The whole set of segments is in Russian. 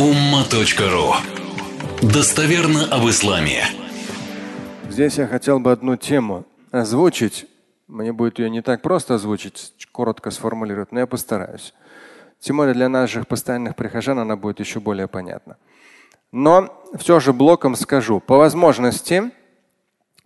umma.ru Достоверно об исламе. Здесь я хотел бы одну тему озвучить. Мне будет ее не так просто озвучить, коротко сформулировать, но я постараюсь. Тем более для наших постоянных прихожан она будет еще более понятна. Но все же блоком скажу. По возможности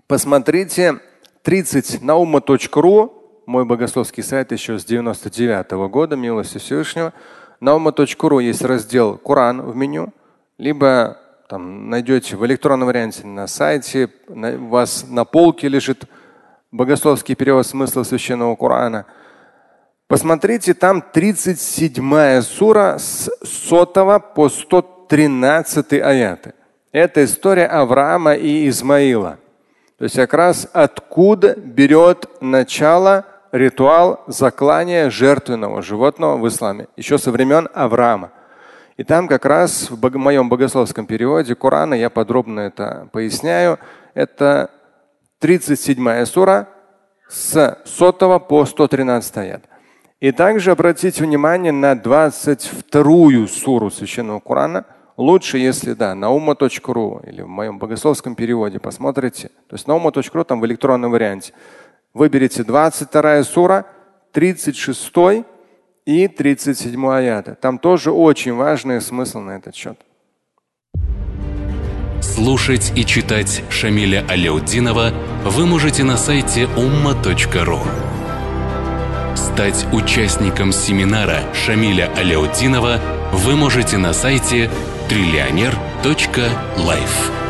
посмотрите 30 наuma.ру, мой богословский сайт еще с 99 -го года, милости Всевышнего. Наuma.ру есть раздел Коран в меню, либо там найдете в электронном варианте на сайте, на, у вас на полке лежит богословский перевод смысла священного Корана. Посмотрите, там 37 сура с 100 по 113 аяты. Это история Авраама и Измаила. То есть как раз откуда берет начало ритуал заклания жертвенного животного в исламе. Еще со времен Авраама. И там как раз в моем богословском переводе Корана я подробно это поясняю. Это 37 сура с 100 по 113 аят. И также обратите внимание на 22 суру Священного Корана. Лучше, если да, на ума.ру или в моем богословском переводе посмотрите. То есть на ума.ру там в электронном варианте. Выберите 22 сура, 36 и 37 аята. Там тоже очень важный смысл на этот счет. Слушать и читать Шамиля Аляутдинова вы можете на сайте umma.ru. Стать участником семинара Шамиля Аляутдинова вы можете на сайте триллионер.life.